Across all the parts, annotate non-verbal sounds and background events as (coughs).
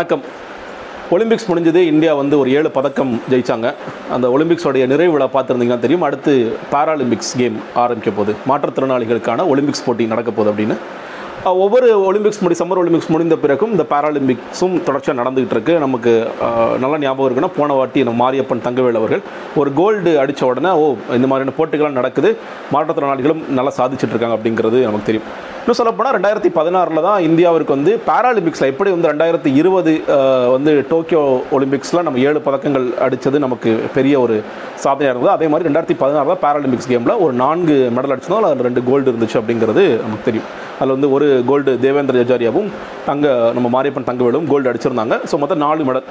வணக்கம் ஒலிம்பிக்ஸ் முடிஞ்சது இந்தியா வந்து ஒரு ஏழு பதக்கம் ஜெயிச்சாங்க. அந்த ஒலிம்பிக்ஸோடைய நிறைவு விழா பார்த்துருந்தீங்கன்னா தெரியும். அடுத்து பாராலிம்பிக்ஸ் கேம் ஆரம்பிக்க போகுது. மாற்றுத்திறனாளிகளுக்கான ஒலிம்பிக்ஸ் போட்டி நடக்க போகுது அப்படின்னு. ஒவ்வொரு ஒலிம்பிக்ஸ் முடி சம்மர் ஒலிம்பிக்ஸ் முடிந்த பிறகும் இந்த பாராலிம்பிக்ஸும் தொடர்ச்சியாக நடந்துகிட்டு இருக்கு. நமக்கு நல்ல ஞாபகம் இருக்குன்னா போன வாட்டி நம்ம மாரியப்பன் தங்கவேல் அவர்கள் ஒரு கோல்டு அடித்த உடனே ஓ இந்த மாதிரியான போட்டிகள்லாம் நடக்குது. மாற்றுத்திறனாளிகளும் நல்லா சாதிச்சுட்டு இருக்காங்க அப்படிங்கிறது நமக்கு தெரியும். இன்னும் சொல்லப்போனால் ரெண்டாயிரத்தி பதினாறில் தான் இந்தியாவிற்கு வந்து பாராலிம்பிக்ஸில் எப்படி வந்து ரெண்டாயிரத்தி இருபது வந்து டோக்கியோ ஒலிம்பிக்ஸில் நம்ம ஏழு பதக்கங்கள் அடித்தது நமக்கு பெரிய ஒரு சாதனையாக இருந்தது. அதே மாதிரி ரெண்டாயிரத்தி பதினாறு தான் பாராலிம்பிக்ஸ் கேமில் ஒரு நான்கு மெடல் அடிச்சதும் அதில் ரெண்டு கோல்டு இருந்துச்சு அப்படிங்கிறது நமக்கு தெரியும். அதில் வந்து ஒரு கோல்டு தேவேந்திர ஜஜாரியாவும் தங்க நம்ம மாரியப்பன் தங்கவேலும் கோல்டு அடிச்சிருந்தாங்க. ஸோ மொத்தம் நாலு மெடல்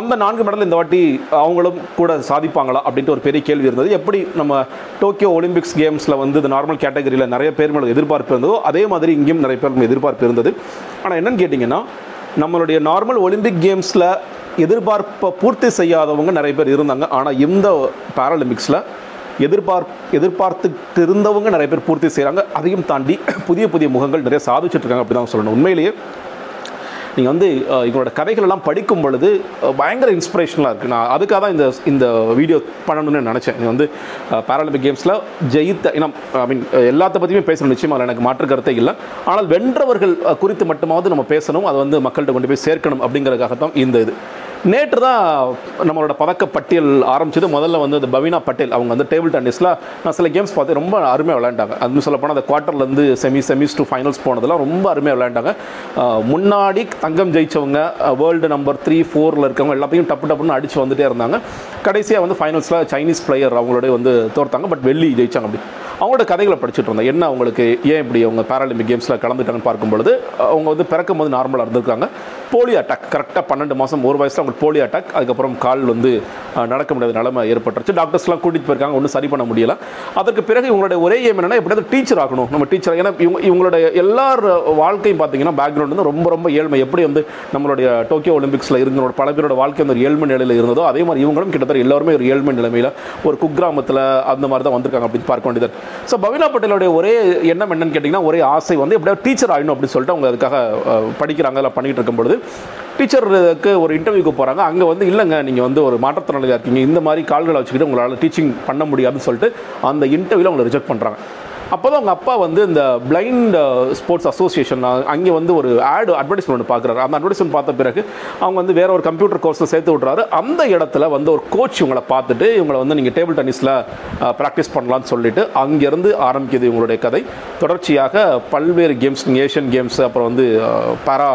அந்த நான்கு மெடல் இந்த வாட்டி அவங்களும் கூட சாதிப்பாங்களா அப்படின்ட்டு ஒரு பெரிய கேள்வி இருந்தது. எப்படி நம்ம டோக்கியோ ஒலிம்பிக்ஸ் கேம்ஸில் வந்து இந்த நார்மல் கேட்டகரியில் நிறைய பேர் மேலே எதிர்பார்ப்பு இருந்ததோ அதே மாதிரி இங்கேயும் நிறைய பேர் எதிர்பார்ப்பு இருந்தது. ஆனால் என்னன்னு கேட்டிங்கன்னா நம்மளுடைய நார்மல் ஒலிம்பிக் கேம்ஸில் எதிர்பார்ப்பை பூர்த்தி செய்யாதவங்க நிறைய பேர் இருந்தாங்க. ஆனால் இந்த பாராலிம்பிக்ஸில் எதிர்பார்ப் எதிர்பார்த்துட்டு இருந்தவங்க நிறைய பேர் பூர்த்தி செய்கிறாங்க அதையும் தாண்டி (coughs) புதிய புதிய முகங்கள் நிறைய சாதிச்சுட்டு இருக்காங்க அப்படி தான் சொல்லணும். உண்மையிலேயே நீங்கள் வந்து இவங்களோட கதைகளெல்லாம் படிக்கும் பொழுது பயங்கர இன்ஸ்பிரேஷனலாக இருக்குது நான் அதுக்காக தான் இந்த இந்த வீடியோ பண்ணணும்னு நினச்சேன். நீங்கள் வந்து பாராலிம்பிக் கேம்ஸில் ஜெயித்த இனம் ஐ மீன் எல்லாத்த பற்றியுமே பேசணும் நிச்சயமாக அதில் எனக்கு மாற்று கருத்தே இல்லை. ஆனால் வென்றவர்கள் குறித்து மட்டுமாவது நம்ம பேசணும். அதை வந்து மக்கள்கிட்ட கொண்டு போய் சேர்க்கணும் அப்படிங்கிறதுக்காக தான் இந்த இது. நேற்று தான் நம்மளோட பதக்க பட்டியல் ஆரம்பிச்சது. முதல்ல வந்து இந்த பவீனா பட்டேல் அவங்க வந்து டேபிள் டென்னிஸில் நான் சில கேம்ஸ் பார்த்து ரொம்ப அருமையாக விளையாண்டாங்க. அது சொல்ல போனால் அந்த குவார்ட்டர்லேருந்து செமி செமிஸ் டு ஃபைனல்ஸ் போனதெல்லாம் ரொம்ப அருமையாக விளையாண்டாங்க. முன்னாடி தங்கம் ஜெயிச்சவங்க வேர்ல்டு நம்பர் த்ரீ ஃபோரில் இருக்கவங்க எல்லாத்தையும் டப்பு டப்புன்னு அடித்து வந்துட்டே இருந்தாங்க. கடைசியாக வந்து ஃபைனல்ஸில் சைனீஸ் பிளேயர் அவங்களோட வந்து தோர்த்தாங்க பட் வெள்ளி ஜெயிச்சாங்க அப்படி. அவங்களோட கதைகளை படிச்சுட்டு இருந்தேன். என்ன அவங்களுக்கு ஏன் இப்படி அவங்க பேராலிம்பிக் கேம்ஸில் கலந்துட்டாங்கன்னு பார்க்கும் பொழுது அவங்க வந்து பிறக்கும் போது நார்மலாக இருந்திருக்காங்க. போலியோ அட்டாக் கரெக்டாக பன்னெண்டு மாதம் ஒரு வயசில் அவங்களுக்கு போலியோ அட்டாக் அதுக்கப்புறம் கால் வந்து நடக்க முடியாத நிலைமை ஏற்பட்டுருச்சு. டாக்டர்ஸ்லாம் கூட்டிகிட்டு போயிருக்காங்க ஒன்றும் சரி பண்ண முடியல. அதற்கு பிறகு இவங்களுடைய ஒரே ஏம் என்னன்னா எப்படியாவது டீச்சர் ஆகணும். நம்ம டீச்சர் ஏன்னா இவங்க இவங்களுடைய எல்லார் வாழ்க்கையும் பார்த்தீங்கன்னா பேக்ரவுண்ட் வந்து ரொம்ப ரொம்ப ஏழ்மை. எப்படி வந்து நம்மளுடைய டோக்கியோ ஒலிம்பிக்ஸில் இருந்தோட பல பேரோட வாழ்க்கை வந்து ஒரு ஏழ்மை நிலையில் இருந்ததோ அதே மாதிரி இவங்களும் கிட்டத்தட்ட எல்லாருமே ஒரு ஏழ்மை நிலைமையில் ஒரு குக்கிராமத்தில் அந்த மாதிரி தான் வந்திருக்காங்க அப்படின்னு பார்க்க வேண்டியது ஸோ பவினா பட்டேலுடைய ஒரே எண்ணம் என்னன்னு கேட்டிங்கன்னா ஒரே ஆசை வந்து எப்படியாவது டீச்சர் ஆகணும் அப்படின்னு சொல்லிட்டு அவங்க அதுக்காக படிக்கிறாங்க இல்லை பண்ணிகிட்டு இருக்கும்பொழுது. டீச்சருக்கு ஒரு இன்டர்வியூக்கு போகிறாங்க அங்கே வந்து இல்லைங்க நீங்கள் வந்து ஒரு மாற்றுத்திறனாளியாக இருக்கீங்க. இந்த மாதிரி கால்களை வச்சுக்கிட்டு உங்களால் டீச்சிங் பண்ண முடியாதுன்னு சொல்லிட்டு அந்த இன்டர்வியூவில் அவங்களை ரிஜெக்ட் பண்ணுறாங்க அப்போ தான் அவங்க அப்பா வந்து இந்த பிளைண்ட் ஸ்போர்ட்ஸ் அசோசியேஷன் அங்கே வந்து ஒரு ஆடு அட்வர்டைஸ்மெண்ட் பார்க்குறாரு அந்த அட்வர்டைஸ்மெண்ட் பார்த்த பிறகு அவங்க வந்து வேற ஒரு கம்ப்யூட்டர் கோர்ஸில் சேர்த்து விட்றாரு அந்த இடத்துல வந்து ஒரு கோச் இவங்களை பார்த்துட்டு இவங்களை வந்து நீங்கள் டேபிள் டென்னிஸில் ப்ராக்டிஸ் பண்ணலாம்னு சொல்லிட்டு அங்கேருந்து ஆரம்பிக்குது இவங்களுடைய கதை. தொடர்ச்சியாக பல்வேறு கேம்ஸ் ஏஷியன் கேம்ஸ் அப்புறம் வந்து பாரா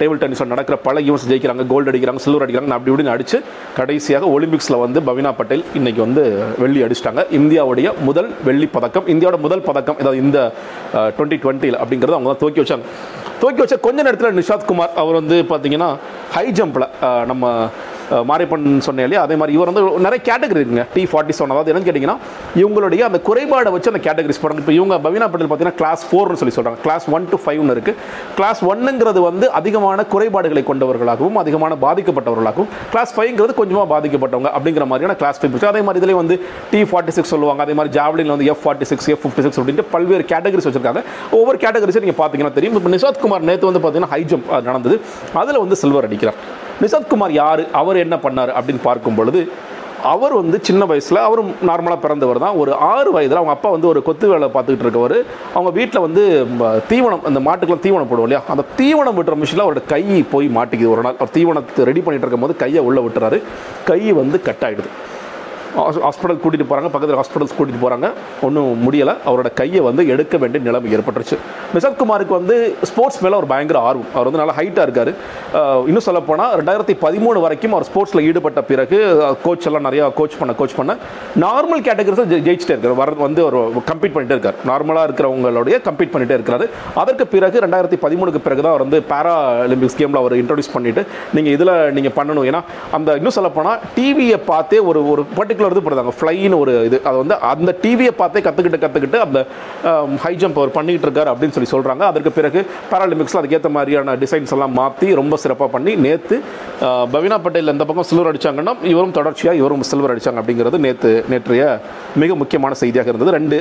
டேபிள் டென்னிஸில் நடக்கிற பல கேம்ஸ் ஜெயிக்கிறாங்க கோல்டு அடிக்கிறாங்க சில்வர் அடிக்கிறாங்க அப்படி இப்படின்னு அடிச்சு கடைசியாக ஒலிம்பிக்ஸில் வந்து பவினா பட்டேல் இன்றைக்கி வந்து வெள்ளி அடிச்சிட்டாங்க. இந்தியாவுடைய முதல் வெள்ளி பதக்கம் இந்தியாவோட முதல் பதக்கம் ஏதாவது இந்த டுவெண்ட்டி டுவெண்ட்டியில் அப்படிங்கிறது அவங்க தான் துவக்கி வச்சாங்க. துவக்கி வச்ச கொஞ்ச நேரத்தில் நிஷாத் குமார் அவர் வந்து பார்த்தீங்கன்னா ஹை ஜம்பில் நம்ம மாரியப்பன் சொன்னேன் இல்லையா? அதே மாதிரி இவர் வந்து நிறைய கேட்டகரி இருக்குங்க. டி ஃபார்ட்டி செவன் அதாவது என்னன்னு கேட்டிங்கன்னா இவங்களுடைய அந்த குறைபாடை வச்சு அந்த கேட்டகரிஸ் பண்ணுறாங்க இப்போ இவங்க பவினா பட்டேல் பார்த்தீங்கன்னா கிளாஸ் ஃபோர்னு சொல்லி சொல்கிறாங்க கிளாஸ் ஒன் டு ஃபைவ்னு இருக்குது கிளாஸ் ஒன்னுங்கிறது வந்து அதிகமான குறைபாடுகளை கொண்டவர்களாகவும் அதிகமான பாதிக்கப்பட்டவர்களாகவும் கிளாஸ் ஃபைவ்ங்கிறது கொஞ்சமாக பாதிக்கப்பட்டவங்க அப்படிங்கிற மாதிரியான கிளாஸ் ஃபைவ் அதே மாதிரி இதிலே வந்து டி ஃபார்ட்டி சிக்ஸ் சொல்லுவாங்க. அதே மாதிரி ஜாவலின் வந்து F forty six F fifty six அப்படின்ட்டு பல்வேறு கேட்டகரிஸ் வச்சிருக்காங்க. ஒவ்வொரு கேட்டகரிஸும் நீங்கள் பார்த்தீங்கன்னா தெரியும். இப்போ நிஷாத் குமார் நேற்று வந்து பார்த்தீங்கன்னா ஹை ஜம்ப் நடந்தது. அதில் வந்து சில்வர் அடிக்கிறார். நிஷாத் குமார் யார்? அவர் என்ன பண்ணார் அப்படின்னு பார்க்கும் பொழுது அவர் வந்து சின்ன வயசில் அவரும் நார்மலாக பிறந்தவர் தான். ஒரு ஆறு வயதில் அவங்க அப்பா வந்து ஒரு கொத்து வேலை பார்த்துக்கிட்டு இருக்கவர். அவங்க வீட்டில் வந்து தீவனம் அந்த மாட்டுக்கெல்லாம் தீவனம் போடுவோம் இல்லையா? அந்த தீவனம் விட்டுற மிஷினில் அவரோட கை போய் மாட்டிக்குது ஒரு நாள். அவர் தீவனத்தை ரெடி பண்ணிட்டு இருக்கும்போது கையை உள்ளே விட்டுறாரு. கை வந்து கட் ஆகிடுது ஹாஸ்பிட்டல் கூட்டிகிட்டு போகிறாங்க பக்கத்தில் ஹாஸ்பிட்டல்ஸ் கூட்டிகிட்டு போகிறாங்க ஒன்றும் முடியலை. அவரோட கையை வந்து எடுக்க வேண்டிய நிலைமை ஏற்பட்டுருச்சு. நிஷாத் குமாருக்கு வந்து ஸ்போர்ட்ஸ் மேலே ஒரு பயங்கர ஆர்வம். அவர் வந்து நல்லா ஹைட்டாக இருக்கார். இன்னும் சொல்லப்போனால் ரெண்டாயிரத்தி பதிமூணு வரைக்கும் அவர் ஸ்போர்ட்ஸில் ஈடுபட்ட பிறகு கோச் எல்லாம் நிறையா கோச் பண்ண கோச் பண்ண நார்மல் கேட்டகரிஸில் ஜெயிச்சிட்டே இருக்கார். வர வந்து ஒரு கம்ப்ளீட் பண்ணிட்டே இருக்கார். நார்மலாக இருக்கிறவங்களுடைய கம்ப்ளீட் பண்ணிட்டே இருக்கிறாரு. அதற்கு பிறகு ரெண்டாயிரத்தி பதிமூணுக்கு பிறகு தான் அவர் வந்து பேரா ஒலிம்பிக்ஸ் கேமில் அவர் இன்ட்ரடியூஸ் பண்ணிட்டு நீங்கள் இதில் நீங்கள் பண்ணணும். ஏன்னா அந்த இன்னும் சொல்லப்போனால் டிவியை பார்த்தே ஒரு ஒரு பர்டிகுலர் இது போடுறாங்க ஃப்ளைன்னு ஒரு இது. அது வந்து அந்த டிவியை பார்த்தே கற்றுக்கிட்டு கற்றுக்கிட்டு அந்த ஹை ஜம்ப் அவர் பண்ணிட்டு இருக்காரு அப்படின்னு சொல்லி சொல்கிறாங்க அதற்கு பிறகு பேராலிம்பிக்ஸில் அதுக்கேற்ற மாதிரியான டிசைன்ஸ் எல்லாம் மாற்றி ரொம்ப சிறப்பாக பண்ணி நேற்று பவினா பட்டேல் எந்த பக்கம் சில்வர் அடிச்சாங்கன்னா இவரும் தொடர்ச்சியாக இவரும் சில்வர் அடிச்சாங்க அப்படிங்கிறது நேற்று நேற்றைய மிக முக்கியமான செய்தியாக இருந்தது. ரெண்டு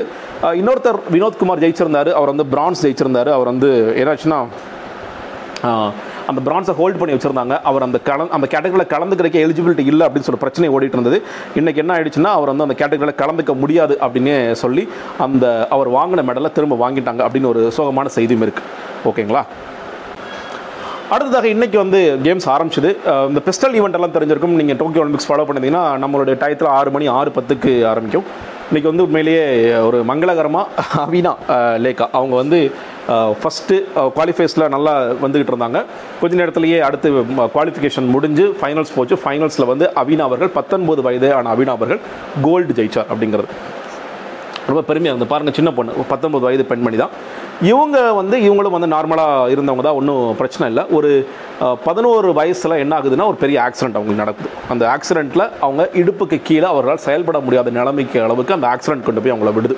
இன்னொருத்தர் வினோத்குமார் ஜெயிச்சிருந்தாரு. அவர் வந்து பிரான்ஸ் ஜெயிச்சிருந்தாரு. அவர் வந்து என்னாச்சுன்னா அந்த பிரான்ஸை ஹோல்ட் பண்ணி வச்சிருந்தாங்க. அவர் அந்த கலந்து அந்த கேட்டகரியில் கிடைக்க எலிஜிபிலிட்டி இல்லை அப்படின்னு சொல்லி பிரச்சனை ஓடிட்டு இருந்தது. இன்றைக்கி என்ன ஆயிடுச்சுன்னா அவர் வந்து அந்த கேட்டகரியில் கலந்துக்க முடியாது அப்படின்னு சொல்லி அந்த அவர் வாங்கின மெடலை திரும்ப வாங்கிட்டாங்க அப்படின்னு ஒரு சோகமான செய்தியும் இருக்குது ஓகேங்களா? அடுத்ததாக இன்றைக்கி வந்து கேம்ஸ் ஆரம்பிச்சது. இந்த பிஸ்டல் ஈவெண்ட் எல்லாம் தெரிஞ்சிருக்கும். நீங்கள் டோக்கியோ ஒலிம்பிக்ஸ் ஃபாலோ பண்ணிங்கன்னா நம்மளுடைய டயத்தில் ஆறு மணி ஆறு பத்துக்கு ஆரம்பிக்கும். இன்றைக்கி வந்து உண்மையிலேயே ஒரு மங்களகரமாக அவினா லேக்கா அவங்க வந்து ஃபஸ்ட்டு குவாலிஃபைஸில் நல்லா வந்துக்கிட்டு இருந்தாங்க. கொஞ்ச நேரத்திலேயே அடுத்து குவாலிஃபிகேஷன் முடிஞ்சு ஃபைனல்ஸ் போச்சு. ஃபைனல்ஸில் வந்து அவினா அவர்கள் பத்தொன்பது வயது ஆன அவினா அவர்கள் கோல்டு ஜெயிச்சார் அப்படிங்கிறது. ரொம்ப பெருமையாக இருந்தது. பாருங்கள் சின்ன பொண்ணு. பத்தொன்பது வயது பெண்மணி தான். இவங்க வந்து இவங்களும் வந்து நார்மலாக இருந்தவங்க தான். ஒன்றும் பிரச்சனை இல்லை. ஒரு பதினோரு வயசில் என்ன ஆகுதுன்னா ஒரு பெரிய ஆக்சிடென்ட் அவங்களுக்கு நடக்குது. அந்த ஆக்சிடெண்ட்டில் அவங்க இடுப்புக்கு கீழே அவர்களால் செயல்பட முடியாத நிலைமைக்கு அளவுக்கு அந்த ஆக்சிடென்ட் கொண்டு போய் அவங்கள விடுது.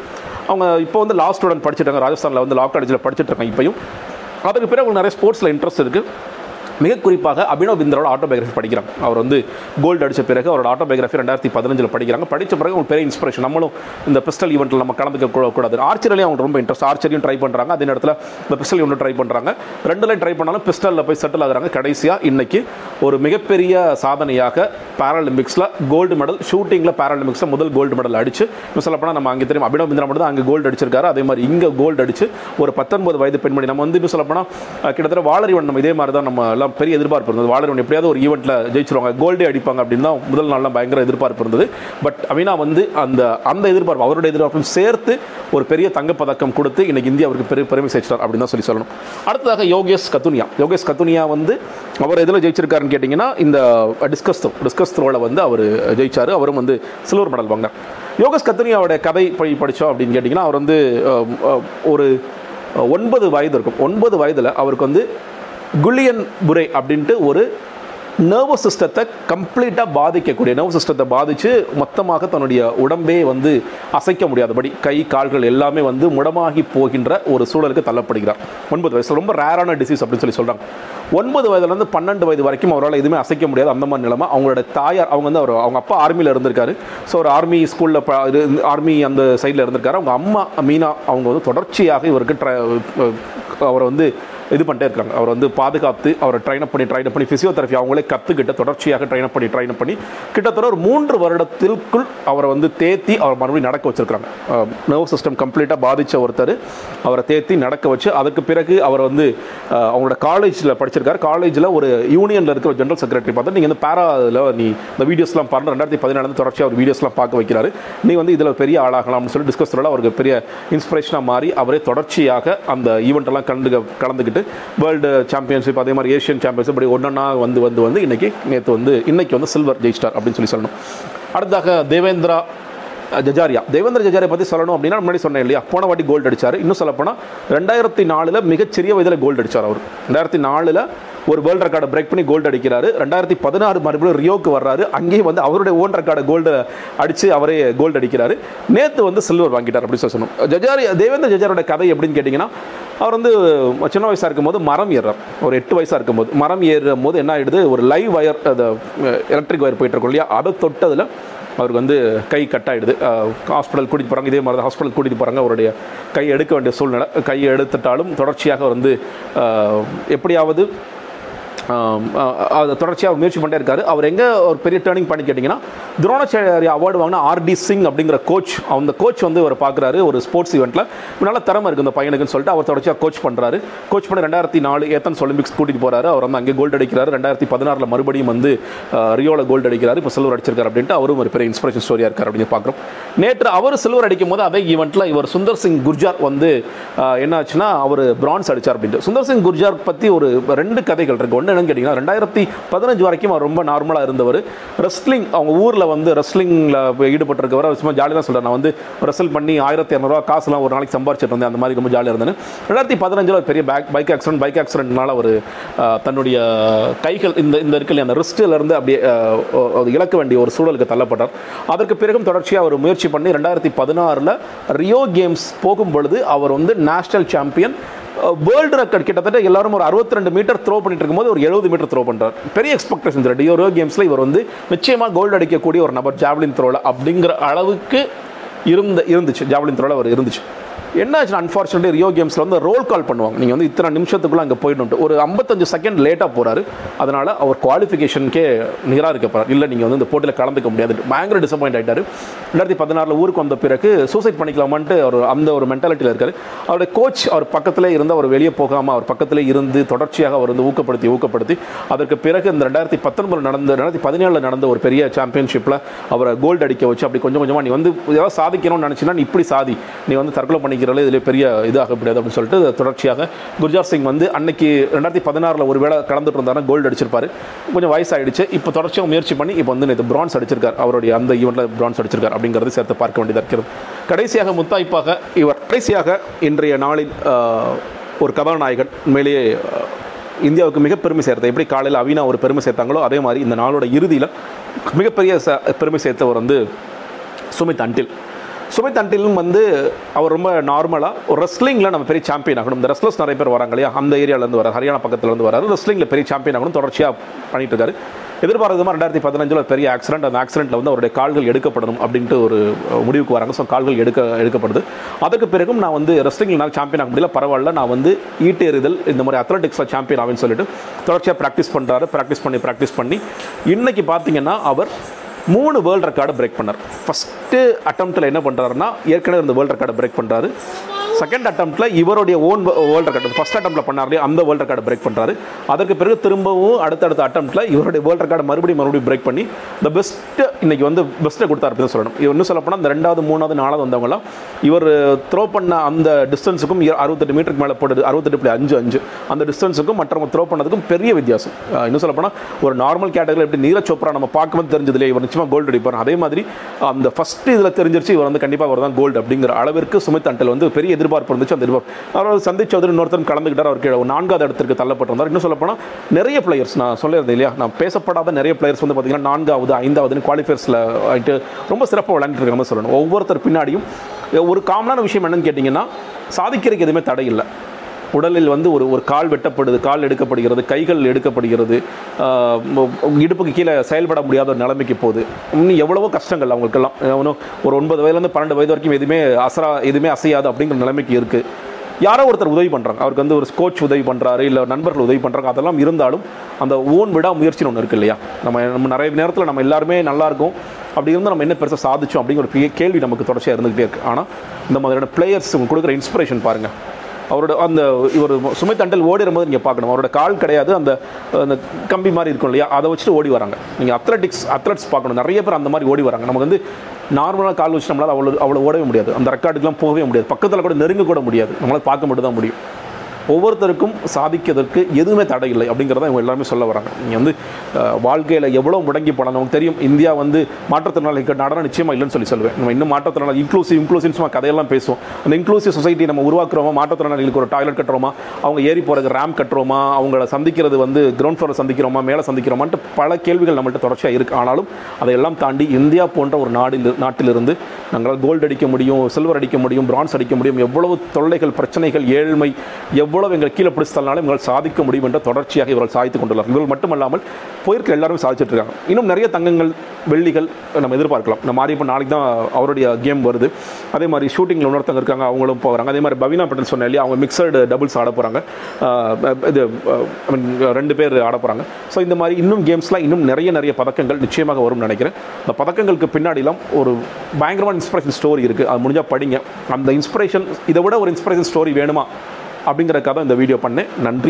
அவங்க இப்போ வந்து லாஸ்ட் ஸ்டூடெண்ட் படிச்சுட்டாங்க ராஜஸ்தானில் வந்து லா காலேஜில் படிச்சுட்டு இருக்காங்க இப்பயும். அதுக்கு பிறகு அவங்களுக்கு நிறைய ஸ்போர்ட்ஸில் இன்ட்ரெஸ்ட் இருக்குது மிக குறிப்பாக அபினவ் பிந்தரோட ஆட்டோபயோகிராஃபி படிக்கிறாங்க அவர் வந்து கோல்டு அடித்த பிறகு அவரோட ஆட்டோபயோகிராஃபி ரெண்டாயிரத்தி பதினஞ்சில் படிக்கிறாங்க. படித்த பிறகு அவங்க பெரிய இன்ஸ்பிரேஷன் நம்மளும் இந்த பிஸ்டல் ஈவெண்ட்டில் நம்ம கலந்துக்க கூடாது. ஆர்ச்சரிலையும் அவங்க ரொம்ப இன்ட்ரெஸ்ட் ஆர்ச்சரியும் ட்ரை பண்ணுறாங்க அதே நேரத்தில் இந்த பிஸ்டல் ஈவெண்ட் ட்ரை பண்ணுறாங்க ரெண்டுலையும் ட்ரை பண்ணாலும் பிஸ்டலில் போய் செட்டில் ஆகுறாங்க. கடைசியாக இன்றைக்கி ஒரு மிகப்பெரிய சாதனையாக பாராலிம்பிக்ஸில் கோல்டு மெடல் ஷூட்டிங்கில் பாராலிம்பிக்ஸில் முதல் கோல்டு மெடல் அடிச்சு இன்னும் சொல்லப்போனால் நம்ம அங்கே தெரியும் அபினவ் பிந்திரா மட்டும் தான் அங்கே கோல்டு அடிச்சிருக்காரு. அதே மாதிரி இங்கே கோல்டு அடிச்சு ஒரு பத்தொன்பது வயது பெண்மணி. நம்ம வந்து இன்னும் சொல்லப்போனால் கிட்டத்தட்ட வாழறிவன் நம்ம இதே மாதிரி தான் நம்ம எல்லாம் பெரிய எதிர்பார்ப்பு இருந்தது. வாழறவன் எப்படியாவது ஒரு ஈவெண்ட்டில் ஜெயிச்சிருவாங்க. கோல்டே அடிப்பாங்க அப்படின்னு தான் முதல் நாள்லாம் பயங்கர எதிர்பார்ப்பு இருந்தது. பட் அவினா வந்து அந்த அந்த எதிர்பார்ப்பு அவருடைய எதிர்பார்ப்பும் சேர்த்து ஒரு பெரிய தங்கப்பதக்கம் கொடுத்து இன்னைக்கு இந்தியா அவருக்கு பெரிய பெருமை சேர்த்தார் அப்படின்னு தான் சொல்லி சொல்லணும். அடுத்ததாக யோகேஷ் கத்துனியா. யோகேஷ் கத்துனியா வந்து அவர் எதில் ஜெயிச்சிருக்காருன்னு கேட்டிங்கன்னா இந்த டிஸ்கஸ் த்ரோ டிஸ்கஸ் த்ரோவில் வந்து அவர் ஜெயிச்சார். அவரும் வந்து சில்வர் மெடல் வாங்கினார். யோகேஷ் கத்துனியாவோட கதை படி படித்தோம் அப்படின்னு கேட்டிங்கன்னா அவர் வந்து ஒரு ஒன்பது வயது இருக்கும். ஒன்பது வயதில் அவருக்கு வந்து குல்லியன் புரை அப்படின்ட்டு ஒரு நர்வஸ் சிஸ்டத்தை கம்ப்ளீட்டாக பாதிக்கக்கூடிய நர்வஸ் சிஸ்டத்தை பாதித்து மொத்தமாக தன்னுடைய உடம்பே வந்து அசைக்க முடியாதபடி கை கால்கள் எல்லாமே வந்து முடமாகி போகின்ற ஒரு சூழலுக்கு தள்ளப்படுகிறார். ஒன்பது வயசு ரொம்ப ரேரான டிசீஸ் அப்படின்னு சொல்லி சொல்கிறாங்க ஒன்பது வயதுலேருந்து பன்னெண்டு வயது வரைக்கும் அவரால் எதுவுமே அசைக்க முடியாது. அந்த மாதிரி நிலைமை. அவங்களோட தாயார் அவங்க வந்து அவர் அவங்க அப்பா ஆர்மியில் இருந்திருக்காரு. ஸோ ஒரு ஆர்மி ஸ்கூலில் ஆர்மி அந்த சைடில் இருந்திருக்காரு. அவங்க அம்மா மீனா அவங்க வந்து தொடர்ச்சியாக இவருக்கு ட்ர அவரை வந்து இது பண்ணிட்டே இருக்காங்க. அவர் வந்து பாதுகாத்து அவரை ட்ரைன் அப் பண்ணி ட்ரைன் பண்ணி ஃபிசியோதெரபி அவங்களே கற்றுக்கிட்ட தொடர்ச்சியாக ட்ரைன் பண்ணி ட்ரைன் பண்ணி கிட்டத்தட்ட ஒரு மூன்று வருடத்திற்குள் அவரை வந்து தேத்தி அவர் மறுபடியும் நடக்க வச்சுருக்காங்க நர்வ் சிஸ்டம் கம்ப்ளீட்டாக பாதித்த ஒருத்தர் அவரை தேத்தி நடக்க வச்சு அதுக்கு பிறகு அவர் வந்து அவங்களோட காலேஜில் படிச்சிருக்காரு. காலேஜில் ஒரு யூனியனில் இருக்கிற ஜென்ரல் செக்ரட்டரி பார்த்து நீங்கள் இந்த பேராவில் நீ இந்த வீடியோஸ்லாம் பாருங்க. ரெண்டாயிரத்தி பதினாலு தொடர்ச்சியாக அவர் வீடியோஸ்லாம் பார்க்க வைக்கிறாரு. நீ வந்து இதில் பெரிய ஆளாகலாம்னு சொல்லி டிஸ்கஸ் அவருக்கு பெரிய இன்ஸ்பிரேஷனாக மாறி அவரே தொடர்ச்சியாக அந்த ஈவெண்ட்டெல்லாம் கலந்து கலந்துக்கிட்டு கலந்துக்கிட்டு வேர்ல்டு சாம்பியன்ஷிப் அதே மாதிரி ஏஷியன் சாம்பியன்ஷிப் இப்படி ஒன்றா வந்து வந்து வந்து இன்னைக்கு நேற்று வந்து இன்னைக்கு வந்து சில்வர் ஜெயிஸ்டார் அப்படின்னு சொல்லி சொல்லணும். அடுத்தாக தேவேந்திரா ஜஜாரியா. தேவேந்திர ஜஜாரியா பற்றி சொல்லணும் அப்படின்னா முன்னாடி சொன்னேன் இல்லையா? போன வாட்டி கோல்டு அடிச்சார். இன்னும் சொல்லப்போனால் ரெண்டாயிரத்தி நாலில் மிகச்சிறிய வயதில் கோல்டு அடிச்சார் அவர். ரெண்டாயிரத்தி நாலில் ஒரு வேர்ல்டு ரெக்கார்டை பிரேக் பண்ணி கோல்டு அடிக்கிறாரு. ரெண்டாயிரத்தி பதினாறு மறுபடியும் ரியோக்கு வர்றாரு. அங்கேயும் வந்து அவருடைய ஓன் ரெக்கார்டை கோல்டு அடித்து அவரே கோல்டு அடிக்கிறாரு. நேற்று வந்து சில்வர் வாங்கிட்டார் அப்படின்னு சொல்லி சொல்லணும். ஜஜாரி தேவேந்திர ஜஜாரோட கதை எப்படின்னு கேட்டிங்கன்னா அவர் வந்து சின்ன வயசாக இருக்கும்போது மரம் ஏறுறார். ஒரு எட்டு வயசாக இருக்கும்போது. மரம் ஏறும் போது என்ன ஆகிடுது ஒரு லைவ் வயர் அந்த எலக்ட்ரிக் வயர் போயிட்டுருக்கோம் இல்லையா? அதை தொட்டதில் அவருக்கு வந்து கை கட் ஆகிடுது ஹாஸ்பிட்டல் கூட்டிகிட்டு போகிறாங்க இதே மாதிரி தான் ஹாஸ்பிட்டல் கூட்டிகிட்டு போகிறாங்க அவருடைய கை எடுக்க வேண்டிய சூழ்நிலை. கையை எடுத்துட்டாலும் தொடர்ச்சியாக அவர் வந்து எப்படியாவது அதை தொடர்ச்சியாக முயற்சி பண்ணிட்டே இருக்காரு. அவர் எங்கே ஒரு பெரிய டேர்னிங் பண்ணி கேட்டிங்கன்னா துரோணாச்சாரியா அவார்டு வாங்கின ஆர்டி சிங் அப்படிங்கிற கோச் அந்த கோச் வந்து அவர் பார்க்குறாரு ஒரு ஸ்போர்ட்ஸ் ஈவெண்ட்டில் நல்ல திறமை இருக்குது இந்த பையனுக்குன்னு சொல்லிட்டு அவர் தொடர்ச்சியாக கோச் பண்ணுறாரு கோச் பண்ணி ரெண்டாயிரத்தி நாலு ஏத்தன்ஸ் ஒலிம்பிக்ஸ் கூட்டிகிட்டு போகிறாரு அவர் வந்து அங்கே கோல்டு அடிக்கிறாரு. ரெண்டாயிரத்தி பதினாறில் மறுபடியும் வந்து ரியோவில் கோல்டு அடிக்கிறாரு. இப்போ சில்வர் அடிச்சிருக்காரு அப்படின்ட்டு அவரும் ஒரு பெரிய இன்ஸ்பிரேஷன் ஸ்டோரியாக இருக்கார் அப்படின்னு பார்க்குறோம். நேற்று அவர் சில்வர் அடிக்கும் போது அதே ஈவெண்ட்டில் இவர் சுந்தர் சிங் குர்ஜார் வந்து என்ன ஆச்சுன்னா அவர் பிரான்ஸ் அடித்தார் அப்படின்ட்டு. சுந்தர் சிங் குர்ஜார் பற்றி ஒரு ரெண்டு கதைகள் இருக்குது ஒன்று என்னன்னு கேட்டிங்கன்னா ரெண்டாயிரத்தி பதினஞ்சு வரைக்கும் அவர் ரொம்ப நார்மலாக இருந்தவர். ரெஸ்லிங் அவங்க ஊரில் வந்து ரெஸ்லிங்கில் ஈடுபட்டிருக்கவர் சும்மா ஜாலியாக தான் சொல்கிறேன் நான் வந்து ரெஸ்ல் பண்ணி ஆயிரத்தி இரநூறுவா காசுலாம் ஒரு நாளைக்கு சம்பாரிச்சிட்டு இருந்தேன் அந்த மாதிரி ரொம்ப ஜாலியாக இருந்தேன் ரெண்டாயிரத்தி பதினஞ்சில் ஒரு பெரிய பேக் பைக் ஆக்சிடென்ட் பைக் ஆக்சிடென்ட்னால அவர் தன்னுடைய கைகள் இந்த இந்த இருக்கலையே அந்த wristல இருந்து அப்படியே இழக்க வேண்டிய ஒரு சூழலுக்கு தள்ளப்பட்டார். அதற்கு பிறகும் தொடர்ச்சியாக அவர் முயற்சி பண்ணி ரெண்டாயிரத்தி பதினாறில் ரியோ கேம்ஸ் போகும் பொழுது அவர் வந்து நேஷனல் சாம்பியன் வேர்ல்டு ரெக்கார்ட் கிட்டத்தட்ட எல்லாரும் ஒரு 62 ரெண்டு மீட்டர் த்ரோ பண்ணிட்டு இருக்கும்போது ஒரு எழுபது மீட்டர் த்ரோ பண்றார். பெரிய எக்ஸ்பெக்டேஷன் டியோரோ கேம்ஸில் இவர் வந்து நிச்சயமாக கோல்டு அடிக்கக்கூடிய ஒரு நபர் ஜாவ்லின் த்ரோவில் அப்படிங்கிற அளவுக்கு இருந்த இருந்துச்சு. ஜாவ்லின் த்ரோவில் அவர் இருந்துச்சு. என்ன ஆச்சு அன்ஃபார்ச்சுனேட்லி ரியோ கேம்ஸில் வந்து ரோல் கால் பண்ணுவாங்க. நீங்கள் வந்து இத்தனை நிமிஷத்துக்குள்ளே அங்கே போயிடணும் ஒரு ஐம்பத்தஞ்சு செகண்ட் லேட்டாக போகிறாரு அதனால் அவர் குவாலிஃபிகேஷனுக்கே நிராகரிக்கப்படுறார். இல்லை நீங்கள் வந்து இந்த போட்டியில் கலந்துக்க முடியாது பயங்கர டிசப்பாயிண்ட் ஆகிட்டார் ரெண்டாயிரத்தி பதினாறில் ஊருக்கு வந்த பிறகு சூசைட் பண்ணிக்கலாமான்ட்டு அவர் அந்த ஒரு மென்டாலிட்டியில் இருக்கார். அவருடைய கோச் அவர் பக்கத்தில் இருந்து அவர் வெளியே போகாமல் அவர் பக்கத்தில் இருந்து தொடர்ச்சியாக அவர் வந்து ஊக்கப்படுத்தி ஊக்கப்படுத்தி அதற்கு பிறகு இந்த ரெண்டாயிரத்தி பத்தொன்பது நடந்த ரெண்டாயிரத்தி பதினேழில் நடந்த ஒரு பெரிய சாம்பியன்ஷிப்பில் அவரை கோல்டு அடிக்க வச்சு அப்படி கொஞ்சம் கொஞ்சமாக நீ வந்து ஏதாவது சாதிக்கணும்னு நினச்சினா நீ இப்படி சாதி. நீ வந்து தற்கொலை பண்ணிக்கிறதுல இதில் பெரிய இதாக முடியாது அப்படின்னு சொல்லிட்டு தொடர்ச்சியாக குர்ஜார் சிங் வந்து அன்னைக்கு ரெண்டாயிரத்தி பதினாறில் ஒரு வேளை கலந்துட்டு இருந்தாருன்னா கோல்டு அடிச்சிருப்பாரு. கொஞ்சம் வயசாயிடுச்சு. இப்போ தொடர்ச்சியாக முயற்சி பண்ணி இப்போ வந்து நேற்று பிரான்ஸ் அடிச்சிருக்கார். அவருடைய அந்த ஈவெண்ட்டில் பிரான்ஸ் அடிச்சிருக்கார் அப்படிங்கிறது சேர்த்து பார்க்க வேண்டியதாக இருக்கிறது. கடைசியாக முத்தாய்ப்பாக இவர் கடைசியாக இன்றைய நாளில் ஒரு கதாநாயகன் உண்மையிலேயே இந்தியாவுக்கு மிக பெருமை சேர்த்த எப்படி காலையில் அவினா ஒரு பெருமை சேர்த்தாங்களோ அதே மாதிரி இந்த நாளோட இறுதியில் மிகப்பெரிய ச பெருமை சேர்த்தவர் வந்து சுமித் அன்டில். சுமித் அன்டிலும் வந்து அவர் ரொம்ப நார்மலாக ஒரு ரெஸ்லிங்கில் நம்ம பெரிய சாம்பியன் ஆகணும். இந்த ரெஸ்லர்ஸ் நிறைய பேர் வராங்க இல்லையா? அந்த ஏரியாவிலேருந்து வரார் ஹரியானா பக்கத்துலேருந்து வராது ரெஸ்லிங்கில் பெரிய சாம்பியன் ஆகணும் தொடர்ச்சியாக பண்ணிட்டு இருக்காரு. எதிர்பார்த்தது ரெண்டாயிரத்தி பதினஞ்சில் பெரிய ஆக்சிடென்ட் அந்த ஆக்சிடென்ட்டில் வந்து அவருடைய கால்கள் எடுக்கப்படணும் அப்படின்ட்டு ஒரு முடிவுக்கு வராங்க. ஸோ கால்கள் எடுக்க எடுக்கப்படுது. அதுக்கு பிறகும் நான் வந்து ரெஸ்லிங்கில் நான் சாம்பியன் ஆக முடியல. பரவாயில்ல நான் வந்து ஈட்டு எறிதல் இந்த மாதிரி அத்லெட்டிக்ஸில் சாம்பியன் ஆகுன்னு சொல்லிட்டு தொடர்ச்சியாக ப்ராக்டிஸ் பண்ணுறாரு ப்ராக்டிஸ் பண்ணி ப்ராக்டிஸ் பண்ணி இன்றைக்கி பார்த்தீங்கன்னா அவர் மூணு வேர்ல்டு ரெக்கார்டை பிரேக் பண்ணார். ஃபஸ்ட்டு அட்டம்ப்ட்டில் என்ன பண்ணுறாருன்னா ஏற்கனவே இந்த வேர்ல்டு ரெக்கார்டை பிரேக் பண்ணுறாரு செகண்ட் அட்டம்ப்ட்டில் இவருடைய ஓன் வேர்ல்ட் ரெக்கார்டு ஃபஸ்ட் அட்டம்ப்ட்டில் பண்ணார் அந்த வேர்ல்ட் ரெக்கார்டு பிரேக் பண்ணுறாரு அதற்கு பிறகு திரும்பவும் அடுத்தடுத்த அட்டம்ப்ட்டில் இவருடைய வேர்ல்ட் ரெக்கார்டு மறுபடியும் மறுபடியும் பிரேக் பண்ணி த பெஸ்ட்டு இன்னைக்கு வந்து பெஸ்ட்டை கொடுத்தாரு அப்படின்னு சொல்லணும். இவர் இன்னும் சொல்லப்போனால் இந்த ரெண்டாவது மூணாவது நாலாவது வந்தவங்களாம் இவர் த்ரோ பண்ண அந்த டிஸ்டன்ஸுக்கும் அறுபத்தெட்டு மீட்டருக்கு மேலே போடுது அறுபத்தெட்டு புள்ளி அஞ்சு அஞ்சு. அந்த டிஸ்டன்ஸுக்கும் மற்றவங்க த்ரோ பண்ணதுக்கும் பெரிய வித்தியாசம். இன்னும் சொல்லப்போனால் ஒரு நார்மல் கேட்டகரியில் எப்படி நீரஜ் சோப்ரா நம்ம பார்க்கும்போது தெரிஞ்சது இவர் நிச்சயமாக கோல்டு அடிப்பார். அதே மாதிரி அந்த ஃபஸ்ட்டு இதில் தெரிஞ்சிருச்சு இவர் வந்து கண்டிப்பாக அவர் தான் கோல்டு அப்படிங்கிற அளவிற்கு சுமித் அண்டல் வந்து பெரிய எதிர்பார்ப்பு இருந்துச்சு அந்த எதிர்பார்ப்பு. அவர் சந்தீப் சௌதரி இன்னொருத்தர் கலந்துக்கிட்டார் அவர் கீழே ஒரு நான்காவது இடத்திற்கு தள்ளப்பட்டிருந்தார். இன்னும் சொல்லப்போனால் நிறைய பிளேயர்ஸ் நான் சொல்லியிருந்தேன் இல்லையா? நான் பேசப்படாத நிறைய பிளேயர்ஸ் வந்து பார்த்தீங்கன்னா நான்காவது ஐந்தாவதுன்னு குவாலிஃபயர்ஸில் ஆகிட்டு ரொம்ப சிறப்பாக விளையாண்டுட்டு இருக்காங்க சொல்லணும். ஒவ்வொருத்தர் பின்னாடியும் ஒரு காமனான விஷயம் என்னன்னு கேட்டிங்கன்னா சாதிக்கிறதுக்கு எதுவுமே தடை இல்லை. உடலில் வந்து ஒரு ஒரு கால் வெட்டப்படுது கால் எடுக்கப்படுகிறது கைகள் எடுக்கப்படுகிறது இடுப்புக்கு கீழே செயல்பட முடியாத ஒரு நிலைமைக்கு போகுது. இன்னும் எவ்வளவோ கஷ்டங்கள் அவங்களுக்கெல்லாம். இன்னும் ஒரு ஒன்பது வயதுலேருந்து பன்னெண்டு வயது வரைக்கும் எதுவுமே அசரா எதுவுமே அசையாது அப்படிங்கிற நிலைமைக்கு இருக்குது யாரோ ஒருத்தர் உதவி பண்ணுறாங்க அவருக்கு வந்து ஒரு கோச் உதவி பண்ணுறாரு இல்லை நண்பர்கள் உதவி பண்ணுறாங்க அதெல்லாம் இருந்தாலும் அந்த ஓன் விடா முயற்சின்னு ஒன்று இருக்கு இல்லையா? நம்ம நம்ம நிறைய நேரத்தில் நம்ம எல்லாருமே நல்லாயிருக்கும் அப்படி இருந்தால் நம்ம என்ன பெருசாக சாதிச்சோம் அப்படிங்கிற ஒரு பெரிய கேள்வி நமக்கு தொடர்ச்சியாக இருந்துகிட்டே இருக்குது ஆனால் இந்த மாதிரியான பிளேயர்ஸ் கொடுக்குற இன்ஸ்பிரேஷன் பாருங்கள் அவரோட அந்த இவர் சுமித் ஓடிடும் போது நீங்கள் பார்க்கணும். அவரோட கால் கிடையாது அந்த அந்த கம்பி மாதிரி இருக்கும் இல்லையா? அதை வச்சுட்டு ஓடி வராங்க. நீங்கள் அத்லெட்டிக்ஸ் அத்லட்ஸ் பார்க்கணும். நிறைய பேர் அந்த மாதிரி ஓடி வராங்க. நமக்கு வந்து நார்மலாக கால் வச்சு நம்மளால் அவ்வளோ அவ்வளோ ஓடவே முடியாது. அந்த ரெக்கார்டுக்கெலாம் போகவே முடியாது. பக்கத்தில் கூட நெருங்க கூட முடியாது. நம்மளால் பார்க்க மட்டும் தான் முடியும். ஒவ்வொருத்தருக்கும் சாதிக்கிறதுக்கு எதுவுமே தடை இல்லை அப்படிங்கிறத இவங்க எல்லாருமே சொல்ல வராங்க. நீங்கள் வந்து வாழ்க்கையில் எவ்வளோ முடங்கி போனால் நமக்கு தெரியும் இந்தியா வந்து மாற்றுத்திறனாளிகள் நடனம் நிச்சயமாக இல்லைன்னு சொல்லி சொல்லுவேன் நம்ம இன்னும் மாற்றுத்திறனாளி இன்க்ளூசிவ் இன்க்ளூசிவ் சும்மா கதையெல்லாம் பேசுவோம். அந்த இன்க்ளூசிவ் சொசைட்டி நம்ம உருவாக்குறோமா மாற்றுத்திறனாளிகளுக்கு ஒரு டாய்லெட் கட்டுறோமா அவங்க ஏறி போகிறதுக்கு ரேம் கட்டுறோமா அவங்கள சந்திக்கிறது வந்து கிரவுண்ட் ஃப்ளோரை சந்திக்கிறோமா மேலே சந்திக்கிறோமான்ட்டு பல கேள்விகள் நம்மள்ட்ட தொடர்ச்சியாக இருக்குது ஆனாலும் அதையெல்லாம் தாண்டி இந்தியா போன்ற ஒரு நாடில் நாட்டிலிருந்து நாங்களால் கோல்டு அடிக்க முடியும் சில்வர் அடிக்க முடியும் பிரான்ஸ் அடிக்க முடியும் எவ்வளவு தொல்லைகள் பிரச்சனைகள் ஏழ்மை எவ்வளோ எவ்வளவு எங்களை கீழே பிடிச்சதனாலும் இவர்கள் சாதிக்க முடியும் என்ற தொடர்ச்சியாக இவர்கள் சாதித்து கொண்டுள்ளார் இவர்கள் மட்டுமல்லாமல் போயிருக்க எல்லாருமே சாதிச்சிட்டு இருக்காங்க. இன்னும் நிறைய தங்கங்கள் வெள்ளிகள் நம்ம எதிர்பார்க்கலாம். நம்ம மாரியப்பன் நாளைக்கு தான் அவருடைய கேம் வருது. அதே மாதிரி ஷூட்டிங்கில் இன்னொருத்தங்க இருக்காங்க அவங்களும் போகிறாங்க. அதே மாதிரி பவினா பட்டேல் சொன்னேன் இல்லையா அவங்க மிக்சர்டு டபுள்ஸ் ஆட போகிறாங்க இது ஐ மீன் ரெண்டு பேர் ஆட போகிறாங்க ஸோ இந்த மாதிரி இன்னும் கேம்ஸ்லாம் இன்னும் நிறைய நிறைய பதக்கங்கள் நிச்சயமாக வரும்னு நினைக்கிறேன். இந்த பதக்கங்களுக்கு பின்னாடிலாம் ஒரு பயங்கரமான இன்ஸ்பிரேஷன் ஸ்டோரி இருக்குது அது முடிஞ்சால் படிங்க. அந்த இன்ஸ்பிரேஷன் இதை விட ஒரு இன்ஸ்பிரேஷன் ஸ்டோரி வேணுமா? அப்படிங்கிற கதை இந்த வீடியோ பண்ணேன். நன்றி.